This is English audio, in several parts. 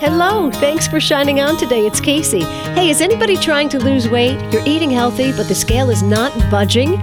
Hello, thanks for shining on today. It's Kacey. Hey, is anybody trying to lose weight? You're eating healthy, but the scale is not budging?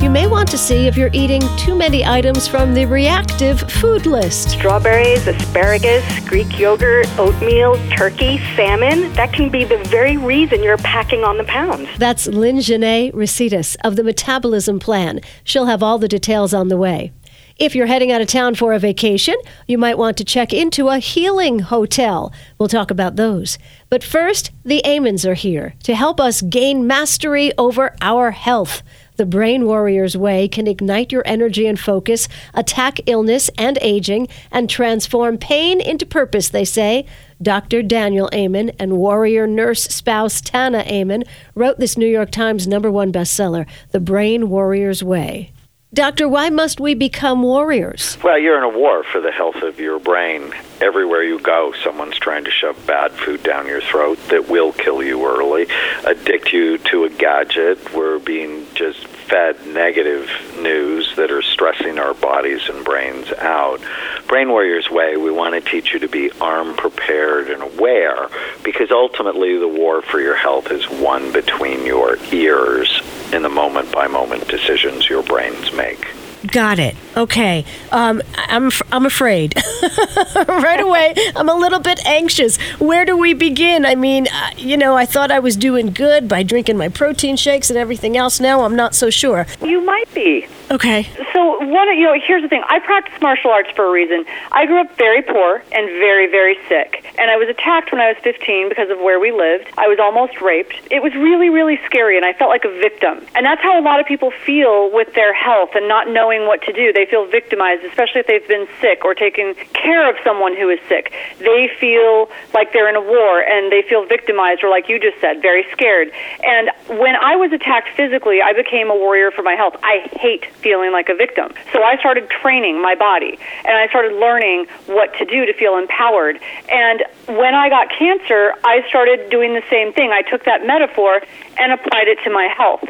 You may want to see if you're eating too many items from the reactive food list. Strawberries, asparagus, Greek yogurt, oatmeal, turkey, salmon. That can be the very reason you're packing on the pounds. That's Lyn-Genet Recitas of the Metabolism Plan. She'll have all the details on the way. If you're heading out of town for a vacation, you might want to check into a healing hotel. We'll talk about those. But first, the Amens are here to help us gain mastery over our health. The Brain Warrior's Way can ignite your energy and focus, attack illness and aging, and transform pain into purpose, they say. Dr. Daniel Amen and warrior nurse spouse Tana Amen wrote this New York Times number one bestseller, The Brain Warrior's Way. Doctor, why must we become warriors? Well, you're in a war for the health of your brain. Everywhere you go, someone's trying to shove bad food down your throat that will kill you early, addict you to a gadget. We're being just fed negative news that are stressing our bodies and brains out. Brain Warriors Way, we want to teach you to be armed, prepared, and aware because ultimately the war for your health is won between your ears in the moment by moment decisions your brains make. Got it. Okay. Um, I'm I'm afraid. right away, I'm a little bit anxious. Where do we begin? I mean, uh, you know, I thought I was doing good by drinking my protein shakes and everything else. Now I'm not so sure. You might be. Okay. So one, you know, here's the thing. I practice martial arts for a reason. I grew up very poor and very, very sick, and I was attacked when I was 15 because of where we lived. I was almost raped. It was really, really scary, and I felt like a victim. And that's how a lot of people feel with their health and not knowing what to do. They feel victimized, especially if they've been sick or taken care of someone who is sick. They feel like they're in a war and they feel victimized, or like you just said, very scared. And when I was attacked physically, I became a warrior for my health. I hate feeling like a victim. So I started training my body and I started learning what to do to feel empowered. And when I got cancer, I started doing the same thing. I took that metaphor and applied it to my health.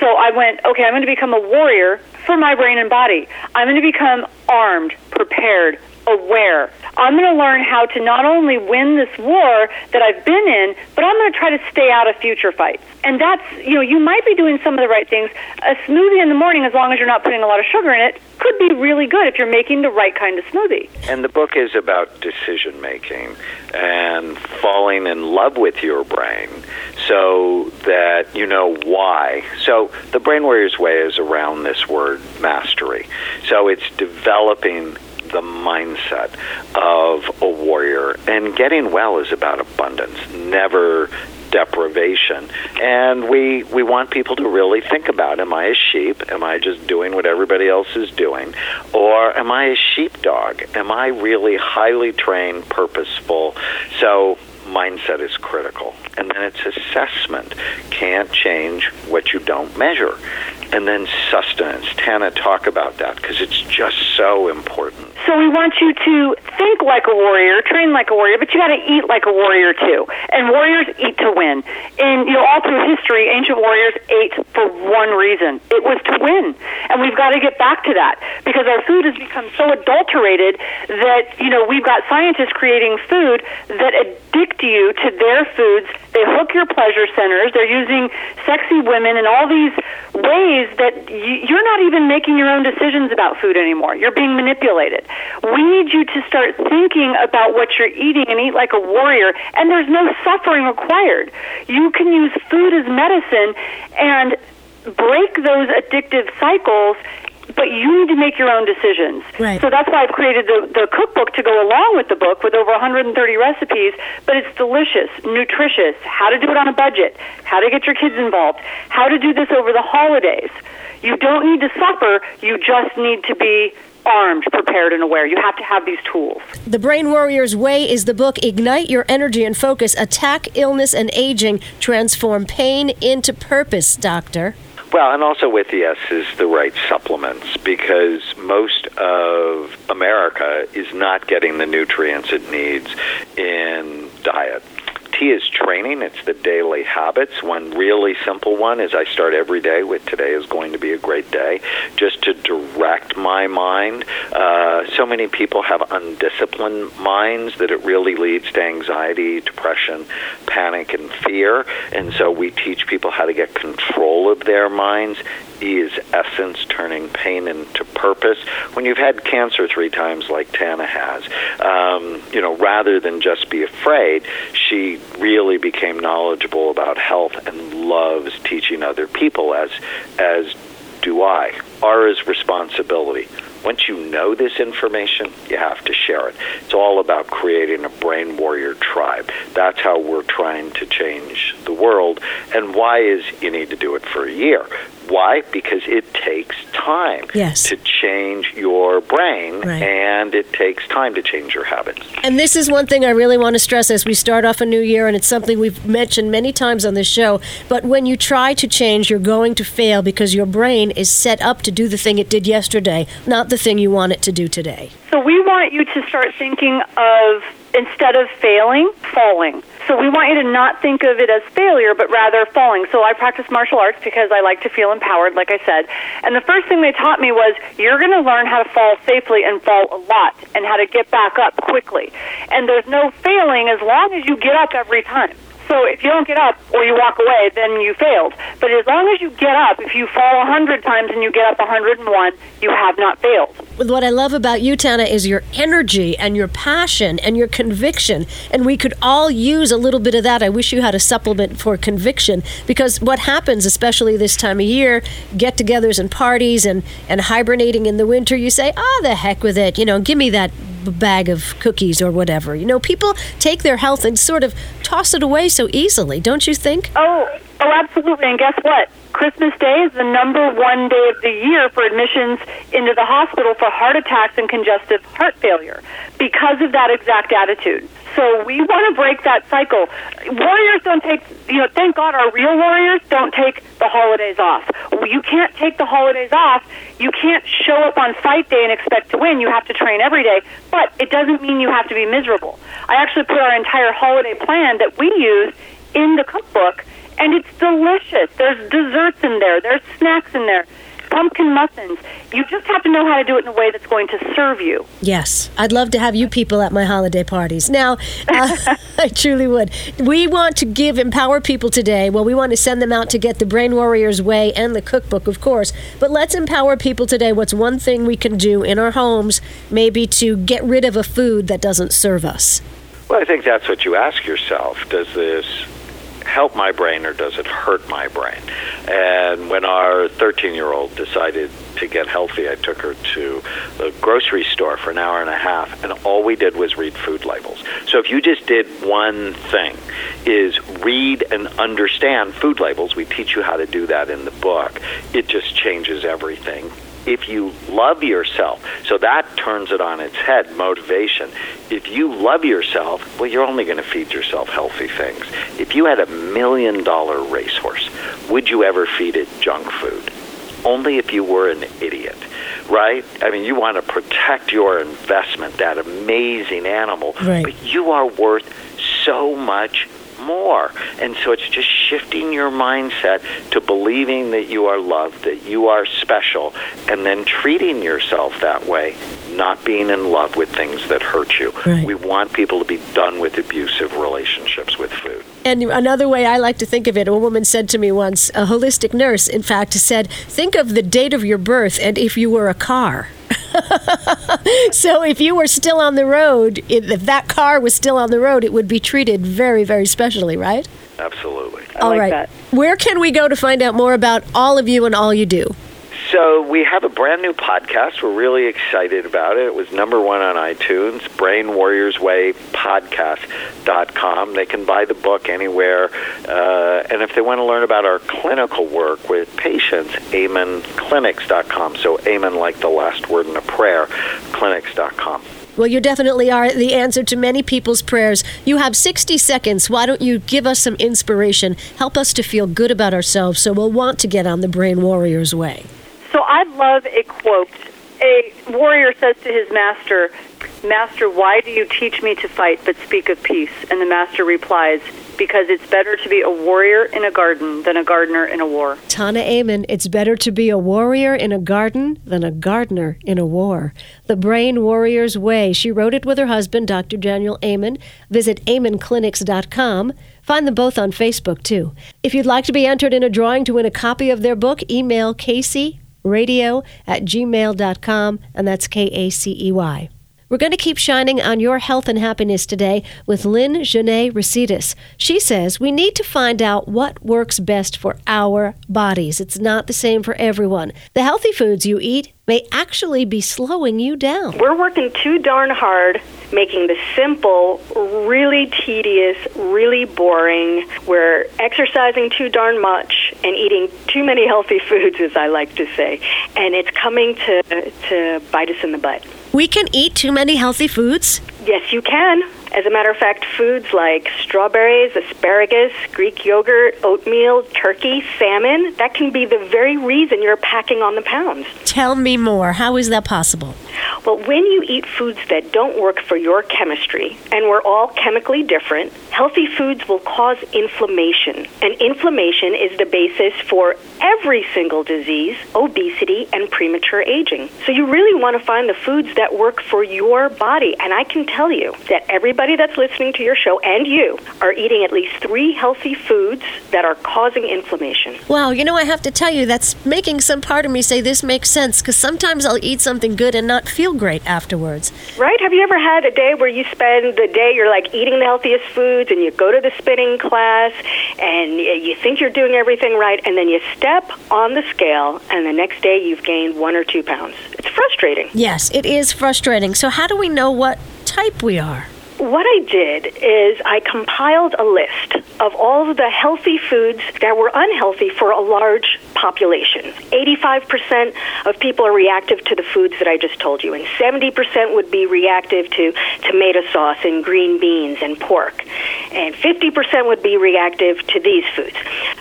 So I went, okay, I'm going to become a warrior for my brain and body. I'm going to become armed, prepared, aware. I'm going to learn how to not only win this war that I've been in, but I'm going to try to stay out of future fights. And that's, you know, you might be doing some of the right things. A smoothie in the morning, as long as you're not putting a lot of sugar in it, could be really good if you're making the right kind of smoothie. And the book is about decision making and falling in love with your brain so that you know why. So the Brain Warriors Way is around this word mastery. So it's developing the mindset of a warrior. And getting well is about abundance, never deprivation. And we we want people to really think about am I a sheep? Am I just doing what everybody else is doing? Or am I a sheepdog? Am I really highly trained, purposeful? So mindset is critical. And then it's assessment. Can't change what you don't measure. And then sustenance. Tana, talk about that because it's just so important. So we want you to think like a warrior, train like a warrior, but you got to eat like a warrior too. And warriors eat to win. And you know, all through history, ancient warriors ate for one reason: it was to win. And we've got to get back to that because our food has become so adulterated that you know we've got scientists creating food that addict you to their foods. They hook your pleasure centers. They're using sexy women and all these ways that you're not even making your own decisions about food anymore. You're being manipulated. We need you to start thinking about what you're eating and eat like a warrior, and there's no suffering required. You can use food as medicine and break those addictive cycles but you need to make your own decisions. Right. So that's why I've created the, the cookbook to go along with the book with over 130 recipes, but it's delicious, nutritious, how to do it on a budget, how to get your kids involved, how to do this over the holidays. You don't need to suffer, you just need to be armed, prepared, and aware. You have to have these tools. The Brain Warrior's Way is the book Ignite Your Energy and Focus, Attack Illness and Aging, Transform Pain into Purpose, Doctor. Well, and also with the S is the right supplements because most of America is not getting the nutrients it needs in diet key is training. It's the daily habits. One really simple one is I start every day with today is going to be a great day, just to direct my mind. Uh, so many people have undisciplined minds that it really leads to anxiety, depression, panic, and fear. And so we teach people how to get control of their minds. Is essence, turning pain into purpose. When you've had cancer three times, like Tana has, um, you know, rather than just be afraid, she really became knowledgeable about health and loves teaching other people, as as do I. R is responsibility. Once you know this information, you have to share it. It's all about creating a brain warrior tribe. That's how we're trying to change the world. And why is you need to do it for a year? Why? Because it takes time yes. to change your brain right. and it takes time to change your habits. And this is one thing I really want to stress as we start off a new year, and it's something we've mentioned many times on this show. But when you try to change, you're going to fail because your brain is set up to do the thing it did yesterday, not the thing you want it to do today. So we want you to start thinking of instead of failing, falling. So we want you to not think of it as failure, but rather falling. So I practice martial arts because I like to feel empowered, like I said. And the first thing they taught me was you're going to learn how to fall safely and fall a lot and how to get back up quickly. And there's no failing as long as you get up every time. So if you don't get up or you walk away, then you failed. But as long as you get up, if you fall a hundred times and you get up a hundred and one, you have not failed. What I love about you, Tana, is your energy and your passion and your conviction. And we could all use a little bit of that. I wish you had a supplement for conviction because what happens, especially this time of year, get togethers and parties and, and hibernating in the winter, you say, ah, oh, the heck with it. You know, give me that bag of cookies or whatever. You know, people take their health and sort of toss it away so easily, don't you think? Oh, oh, absolutely. And guess what? Christmas Day is the number one day of the year for admissions into the hospital for heart attacks and congestive heart failure because of that exact attitude. So we want to break that cycle. Warriors don't take, you know, thank God our real warriors don't take the holidays off. You can't take the holidays off. You can't show up on fight day and expect to win. You have to train every day. But it doesn't mean you have to be miserable. I actually put our entire holiday plan that we use in the cookbook and it's delicious. There's desserts in there. There's snacks in there. Pumpkin muffins. You just have to know how to do it in a way that's going to serve you. Yes, I'd love to have you people at my holiday parties. Now, uh, I truly would. We want to give empower people today. Well, we want to send them out to get the Brain Warriors Way and the cookbook, of course. But let's empower people today. What's one thing we can do in our homes, maybe to get rid of a food that doesn't serve us? Well, I think that's what you ask yourself. Does this help my brain or does it hurt my brain? And when our 13 year old decided to get healthy, I took her to the grocery store for an hour and a half, and all we did was read food labels. So if you just did one thing, is read and understand food labels. We teach you how to do that in the book. It just changes everything if you love yourself, so that turns it on its head, motivation. If you love yourself, well, you're only going to feed yourself healthy things. If you had a million dollar racehorse, would you ever feed it junk food? Only if you were an idiot, right? I mean, you want to protect your investment, that amazing animal, right. but you are worth so much more. And so it's just shifting your mindset to believing that you are loved, that you are special, and then treating yourself that way, not being in love with things that hurt you. Right. We want people to be done with abusive relationships with food. And another way I like to think of it, a woman said to me once, a holistic nurse, in fact, said, Think of the date of your birth and if you were a car. so if you were still on the road, if that car was still on the road, it would be treated very, very specially, right? Absolutely. I all like right. that. Where can we go to find out more about all of you and all you do? So we have a brand new podcast. We're really excited about it. It was number one on iTunes, Brain Warriors Way Podcast.com. They can buy the book anywhere. Uh, and if they want to learn about our clinical work with patients, AmenClinics.com. So Amen like the last word in a prayer, clinics.com. Well, you definitely are the answer to many people's prayers. You have 60 seconds. Why don't you give us some inspiration? Help us to feel good about ourselves so we'll want to get on the Brain Warriors way. So I love a quote. A warrior says to his master, Master, why do you teach me to fight but speak of peace? And the master replies, because it's better to be a warrior in a garden than a gardener in a war. Tana Amen, it's better to be a warrior in a garden than a gardener in a war. The Brain Warrior's Way. She wrote it with her husband, Dr. Daniel Amen. Visit amenclinics.com. Find them both on Facebook, too. If you'd like to be entered in a drawing to win a copy of their book, email Kacey radio at gmail.com, and that's K A C E Y. We're going to keep shining on your health and happiness today with Lyn-Genet Recitas. She says we need to find out what works best for our bodies. It's not the same for everyone. The healthy foods you eat may actually be slowing you down. We're working too darn hard making the simple really tedious, really boring. We're exercising too darn much and eating too many healthy foods, as I like to say. And it's coming to, to bite us in the butt. We can eat too many healthy foods? Yes, you can. As a matter of fact, foods like strawberries, asparagus, Greek yogurt, oatmeal, turkey, salmon, that can be the very reason you're packing on the pounds. Tell me more. How is that possible? Well, when you eat foods that don't work for your chemistry, and we're all chemically different, healthy foods will cause inflammation. And inflammation is the basis for every single disease, obesity, and premature aging. So you really want to find the foods that work for your body. And I can tell you that everybody that's listening to your show and you are eating at least three healthy foods that are causing inflammation. Wow, you know, I have to tell you, that's making some part of me say this makes sense because sometimes I'll eat something good and not feel great afterwards. Right? Have you ever had a day where you spend the day, you're like eating the healthiest foods and you go to the spinning class and you think you're doing everything right and then you step on the scale and the next day you've gained one or two pounds? It's frustrating. Yes, it is frustrating. So, how do we know what type we are? What I did is I compiled a list of all of the healthy foods that were unhealthy for a large population. 85% of people are reactive to the foods that I just told you, and 70% would be reactive to tomato sauce and green beans and pork, and 50% would be reactive to these foods.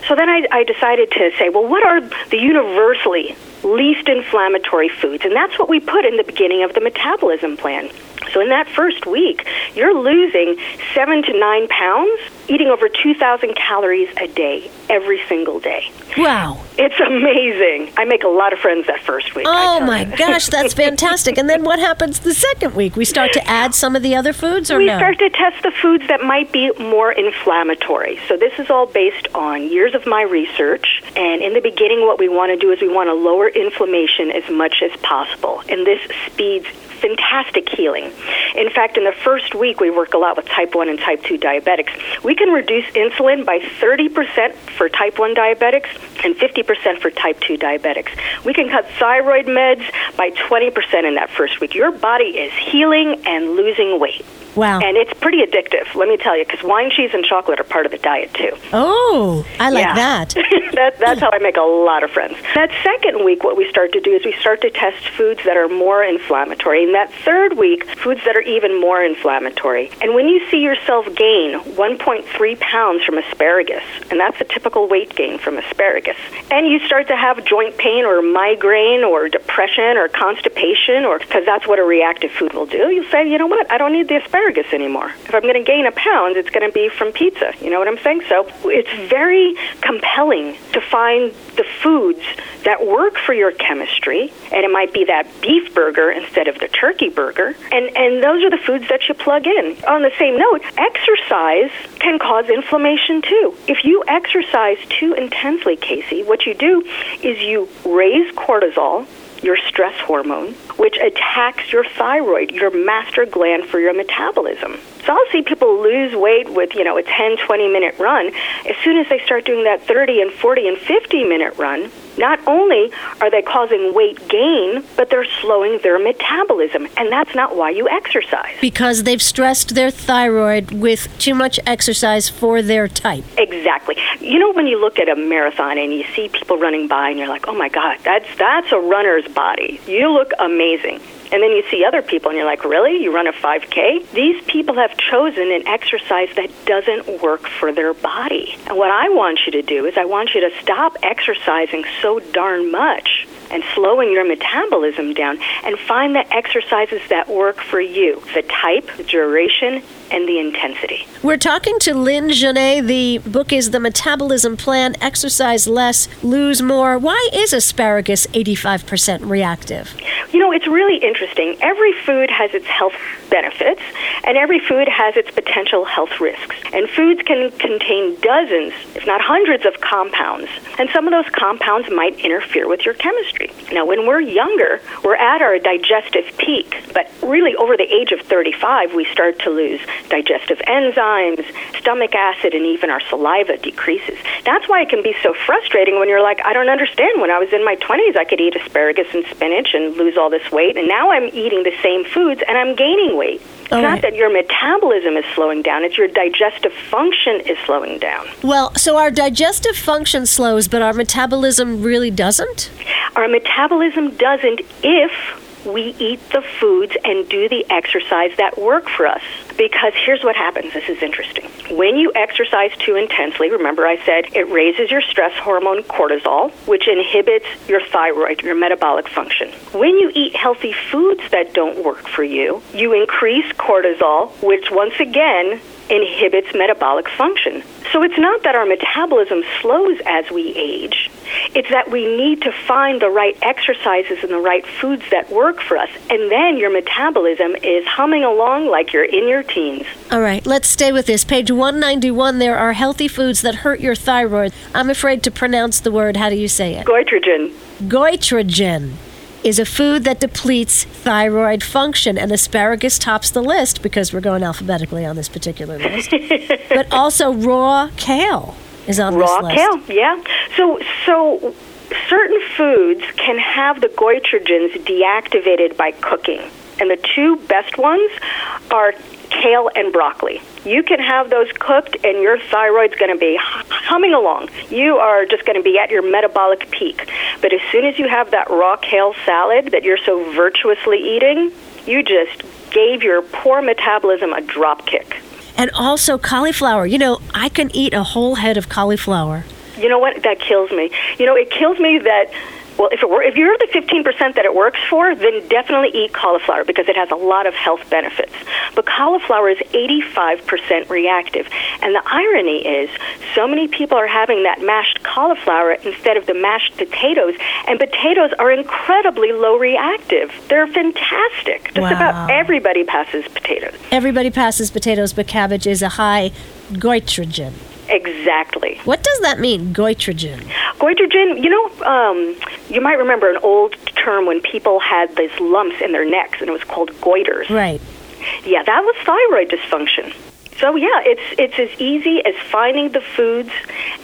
So then I, I decided to say, well, what are the universally least inflammatory foods? And that's what we put in the beginning of the metabolism plan. So in that first week, you're losing seven to nine pounds, eating over 2,000 calories a day, every single day. Wow. It's amazing. I make a lot of friends that first week. Oh my gosh, that's fantastic. And then what happens the second week? We start to add some of the other foods or we no? start to test the foods that might be more inflammatory. So this is all based on years of my research. And in the beginning, what we want to do is we want to lower inflammation as much as possible. And this speeds fantastic healing. In fact, in the first week, we work a lot with type 1 and type 2 diabetics. We can reduce insulin by 30% for type 1 diabetics and 50% for type 2 diabetics. We can cut thyroid meds by 20% in that first week. Your body is healing and losing weight. Wow. And it's pretty addictive, let me tell you, because wine, cheese, and chocolate are part of the diet too. Oh, I like Yeah. that. that, that's how I make a lot of friends. That second week, what we start to do is we start to test foods that are more inflammatory. And that third week, foods that are even more inflammatory. And when you see yourself gain 1.3 pounds from asparagus, and that's a typical weight gain from asparagus, and you start to have joint pain or migraine or depression or constipation, or because that's what a reactive food will do, you say, you know what, I don't need the asparagus anymore. If I'm going to gain a pound, it's going to be from pizza. You know what I'm saying? So it's very compelling to find the foods that work for your chemistry, and it might be that beef burger instead of the turkey burger, and, and those are the foods that you plug in. On the same note, exercise can cause inflammation too. If you exercise too intensely, Kacey, what you do is you raise cortisol, your stress hormone, which attacks your thyroid, your master gland for your metabolism. So I'll see people lose weight with, you know, a 10, 20 minute run. As soon as they start doing that 30 and 40 and 50 minute run, not only are they causing weight gain, but they're slowing their metabolism. And that's not why you exercise. because they've stressed their thyroid with too much exercise for their type. Exactly. You know when you look at a marathon and you see people running by and you're like, "Oh my god, that's that's a runner's body. You look amazing." And then you see other people and you're like, "Really? You run a 5K?" These people have chosen an exercise that doesn't work for their body. And what I want you to do is I want you to stop exercising so darn much and slowing your metabolism down and find the exercises that work for you the type, the duration, and the intensity. We're talking to Lyn-Genet. The book is The Metabolism Plan Exercise Less, Lose More. Why is asparagus 85% reactive? You know, it's really interesting. Every food has its health benefits, and every food has its potential health risks. And foods can contain dozens, if not hundreds, of compounds. And some of those compounds might interfere with your chemistry. Now, when we're younger, we're at our digestive peak, but really over the age of 35, we start to lose digestive enzymes, stomach acid, and even our saliva decreases. That's why it can be so frustrating when you're like, I don't understand. When I was in my 20s, I could eat asparagus and spinach and lose all this weight, and now I'm eating the same foods and I'm gaining weight. It's All not right. that your metabolism is slowing down, it's your digestive function is slowing down. Well, so our digestive function slows, but our metabolism really doesn't? Our metabolism doesn't if we eat the foods and do the exercise that work for us. Because here's what happens this is interesting. When you exercise too intensely, remember I said it raises your stress hormone cortisol, which inhibits your thyroid, your metabolic function. When you eat healthy foods that don't work for you, you increase cortisol, which once again inhibits metabolic function. So it's not that our metabolism slows as we age. It's that we need to find the right exercises and the right foods that work for us. And then your metabolism is humming along like you're in your teens. All right, let's stay with this. Page 191 there are healthy foods that hurt your thyroid. I'm afraid to pronounce the word. How do you say it? Goitrogen. Goitrogen is a food that depletes thyroid function, and asparagus tops the list because we're going alphabetically on this particular list. but also raw kale is on Raw this list. Raw kale, yeah. So, so certain foods can have the goitrogens deactivated by cooking, and the two best ones are kale and broccoli. You can have those cooked, and your thyroid's going to be humming along. You are just going to be at your metabolic peak. But as soon as you have that raw kale salad that you're so virtuously eating, you just gave your poor metabolism a drop kick. And also cauliflower. You know, I can eat a whole head of cauliflower. You know what? That kills me. You know, it kills me that. Well, if it were, if you're the 15% that it works for, then definitely eat cauliflower because it has a lot of health benefits. But cauliflower is 85% reactive. And the irony is, so many people are having that mashed cauliflower instead of the mashed potatoes, and potatoes are incredibly low reactive. They're fantastic. Just Wow. about everybody passes potatoes. Everybody passes potatoes, but cabbage is a high goitrogen. Exactly. What does that mean, goitrogen? Goitrogen, you know, um, you might remember an old term when people had these lumps in their necks, and it was called goiters. Right. Yeah, that was thyroid dysfunction. So yeah, it's it's as easy as finding the foods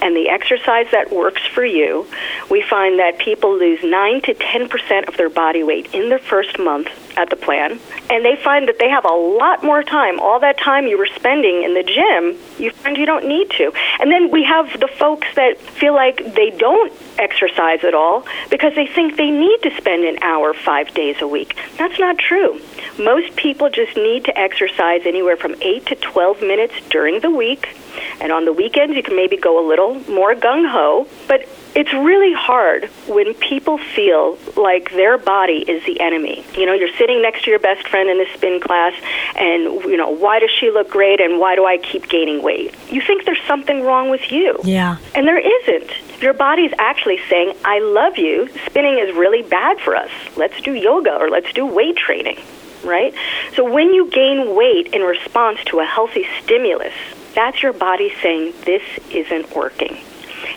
and the exercise that works for you. We find that people lose nine to ten percent of their body weight in their first month at the plan, and they find that they have a lot more time. All that time you were spending in the gym, you find you don't need to. And then we have the folks that feel like they don't exercise at all because they think they need to spend an hour five days a week. That's not true. Most people just need to exercise anywhere from 8 to 12 minutes during the week. And on the weekends, you can maybe go a little more gung ho. But it's really hard when people feel like their body is the enemy. You know, you're sitting next to your best friend in the spin class, and, you know, why does she look great and why do I keep gaining weight? You think there's something wrong with you. Yeah. And there isn't. Your body's actually saying, I love you. Spinning is really bad for us. Let's do yoga or let's do weight training, right? So when you gain weight in response to a healthy stimulus, that's your body saying, this isn't working.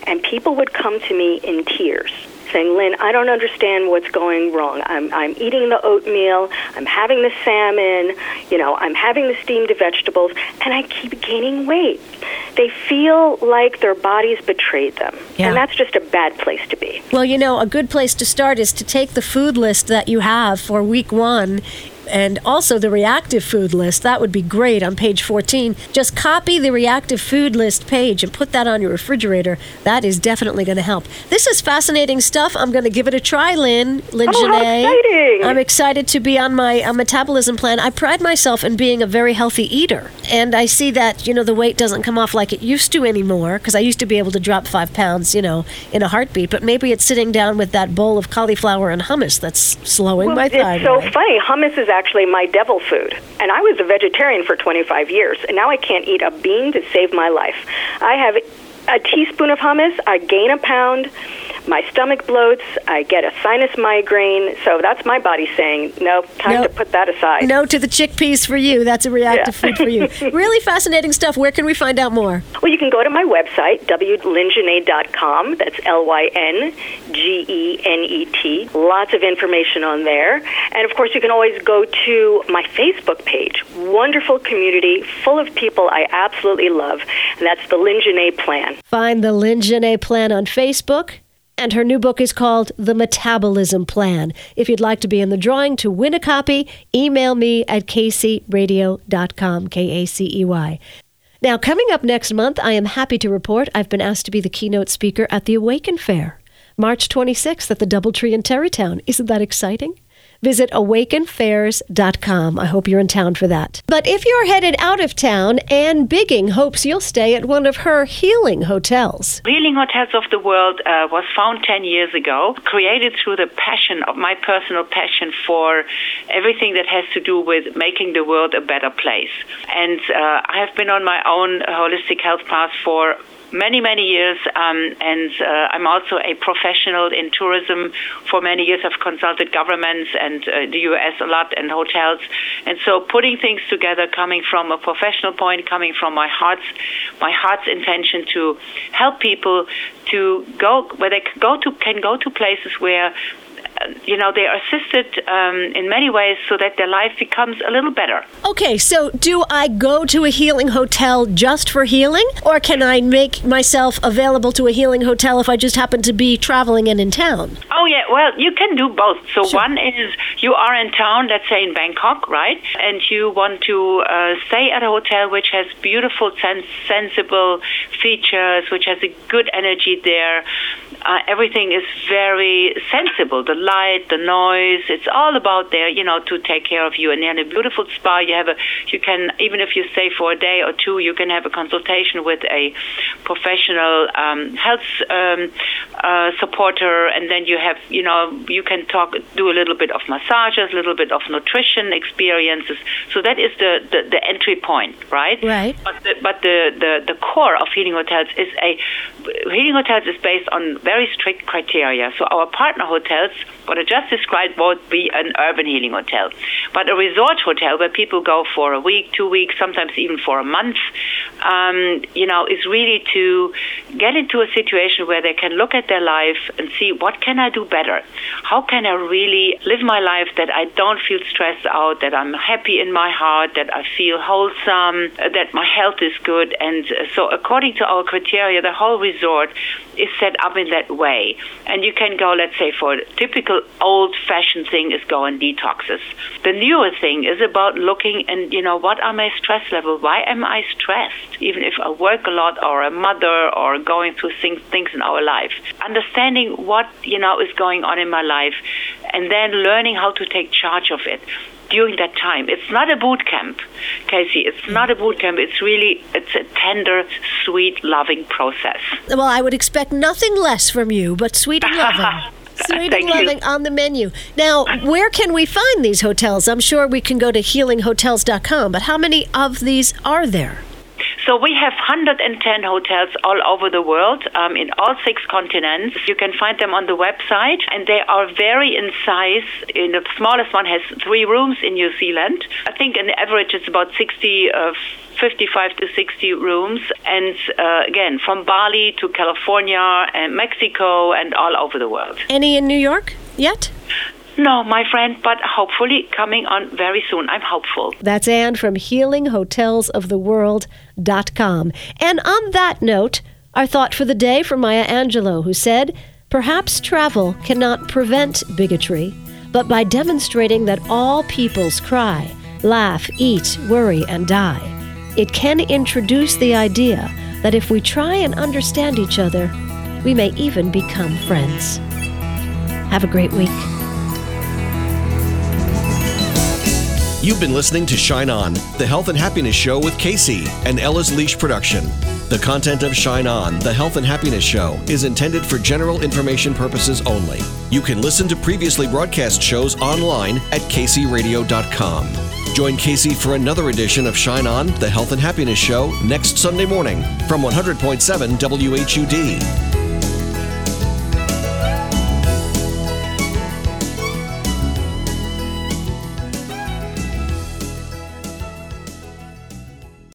And people would come to me in tears saying, Lynn, I don't understand what's going wrong. I'm, I'm eating the oatmeal, I'm having the salmon, you know, I'm having the steamed vegetables, and I keep gaining weight. They feel like their bodies betrayed them. Yeah. And that's just a bad place to be. Well, you know, a good place to start is to take the food list that you have for week one and also the reactive food list. That would be great on page 14. Just copy the reactive food list page and put that on your refrigerator. That is definitely going to help. This is fascinating stuff. I'm going to give it a try, Lynn. Lynn oh, how exciting. I'm excited to be on my uh, metabolism plan. I pride myself in being a very healthy eater, and I see that you know the weight doesn't come off like it used to anymore because I used to be able to drop five pounds, you know, in a heartbeat. But maybe it's sitting down with that bowl of cauliflower and hummus that's slowing well, my thyroid. It's so funny. Hummus is actually my devil food, and I was a vegetarian for 25 years, and now I can't eat a bean to save my life. I have a teaspoon of hummus, I gain a pound my stomach bloats, I get a sinus migraine. So that's my body saying, no, time no, to put that aside. No to the chickpeas for you. That's a reactive yeah. food for you. really fascinating stuff. Where can we find out more? Well, you can go to my website, wlyngenet.com. That's L Y N G E N E T. Lots of information on there. And of course, you can always go to my Facebook page. Wonderful community full of people I absolutely love. And that's the Lynn Plan. Find the Lynn Plan on Facebook and her new book is called The Metabolism Plan. If you'd like to be in the drawing to win a copy, email me at kaceyradio.com, K A C E Y. Now, coming up next month, I am happy to report I've been asked to be the keynote speaker at the Awaken Fair, March 26th at the Doubletree in Tarrytown. Isn't that exciting? Visit awakenfairs.com. I hope you're in town for that. But if you're headed out of town, Anne Biging hopes you'll stay at one of her healing hotels. Healing Hotels of the World uh, was found 10 years ago, created through the passion of my personal passion for everything that has to do with making the world a better place. And uh, I have been on my own holistic health path for many, many years, um, and uh, I'm also a professional in tourism. For many years, I've consulted governments and uh, the U.S. a lot and hotels, and so putting things together, coming from a professional point, coming from my heart's my heart's intention to help people to go where they go to can go to places where you know, they are assisted um, in many ways so that their life becomes a little better. Okay, so do I go to a healing hotel just for healing, or can I make myself available to a healing hotel if I just happen to be traveling and in town? Oh, yeah, well, you can do both. So, sure. one is you are in town, let's say in Bangkok, right? And you want to uh, stay at a hotel which has beautiful, sens- sensible features, which has a good energy there. Uh, everything is very sensible. The light, the noise. It's all about there, you know, to take care of you. And in a beautiful spa, you have a, you can even if you stay for a day or two, you can have a consultation with a professional um, health um, uh, supporter, and then you have, you know, you can talk, do a little bit of massages, a little bit of nutrition experiences. So that is the the, the entry point, right? Right. But the, but the, the the core of healing hotels is a healing hotels is based on very strict criteria. So our partner hotels what I just described would be an urban healing hotel. But a resort hotel where people go for a week, two weeks, sometimes even for a month, um, you know, is really to get into a situation where they can look at their life and see what can I do better? How can I really live my life that I don't feel stressed out, that I'm happy in my heart, that I feel wholesome, that my health is good. And so according to our criteria, the whole resort is set up in that way. And you can go, let's say, for typical old fashioned thing is go on detoxes. The newer thing is about looking and, you know, what are my stress level? Why am I stressed? Even if I work a lot or a mother or going through things, things in our life. Understanding what, you know, is going on in my life and then learning how to take charge of it during that time. It's not a boot camp, Kacey. It's not a boot camp. It's really it's a tender, sweet, loving process. Well, I would expect nothing less from you, but sweet and loving. Sweet and loving you. on the menu. Now, where can we find these hotels? I'm sure we can go to healinghotels.com, but how many of these are there? So we have 110 hotels all over the world um, in all six continents. You can find them on the website, and they are very in size. In the smallest one has three rooms in New Zealand. I think on average it's about 60. Uh, 55 to 60 rooms, and uh, again, from Bali to California and Mexico and all over the world. Any in New York yet? No, my friend, but hopefully coming on very soon. I'm hopeful. That's Anne from healinghotelsoftheworld.com. And on that note, our thought for the day from Maya Angelou, who said, Perhaps travel cannot prevent bigotry, but by demonstrating that all peoples cry, laugh, eat, worry, and die. It can introduce the idea that if we try and understand each other, we may even become friends. Have a great week. You've been listening to Shine On, the health and happiness show with Kacey, and Ella's Leash production. The content of Shine On, the health and happiness show, is intended for general information purposes only. You can listen to previously broadcast shows online at kaceyradio.com. Join Kacey for another edition of Shine On, the health and happiness show, next Sunday morning from 100.7 WHUD.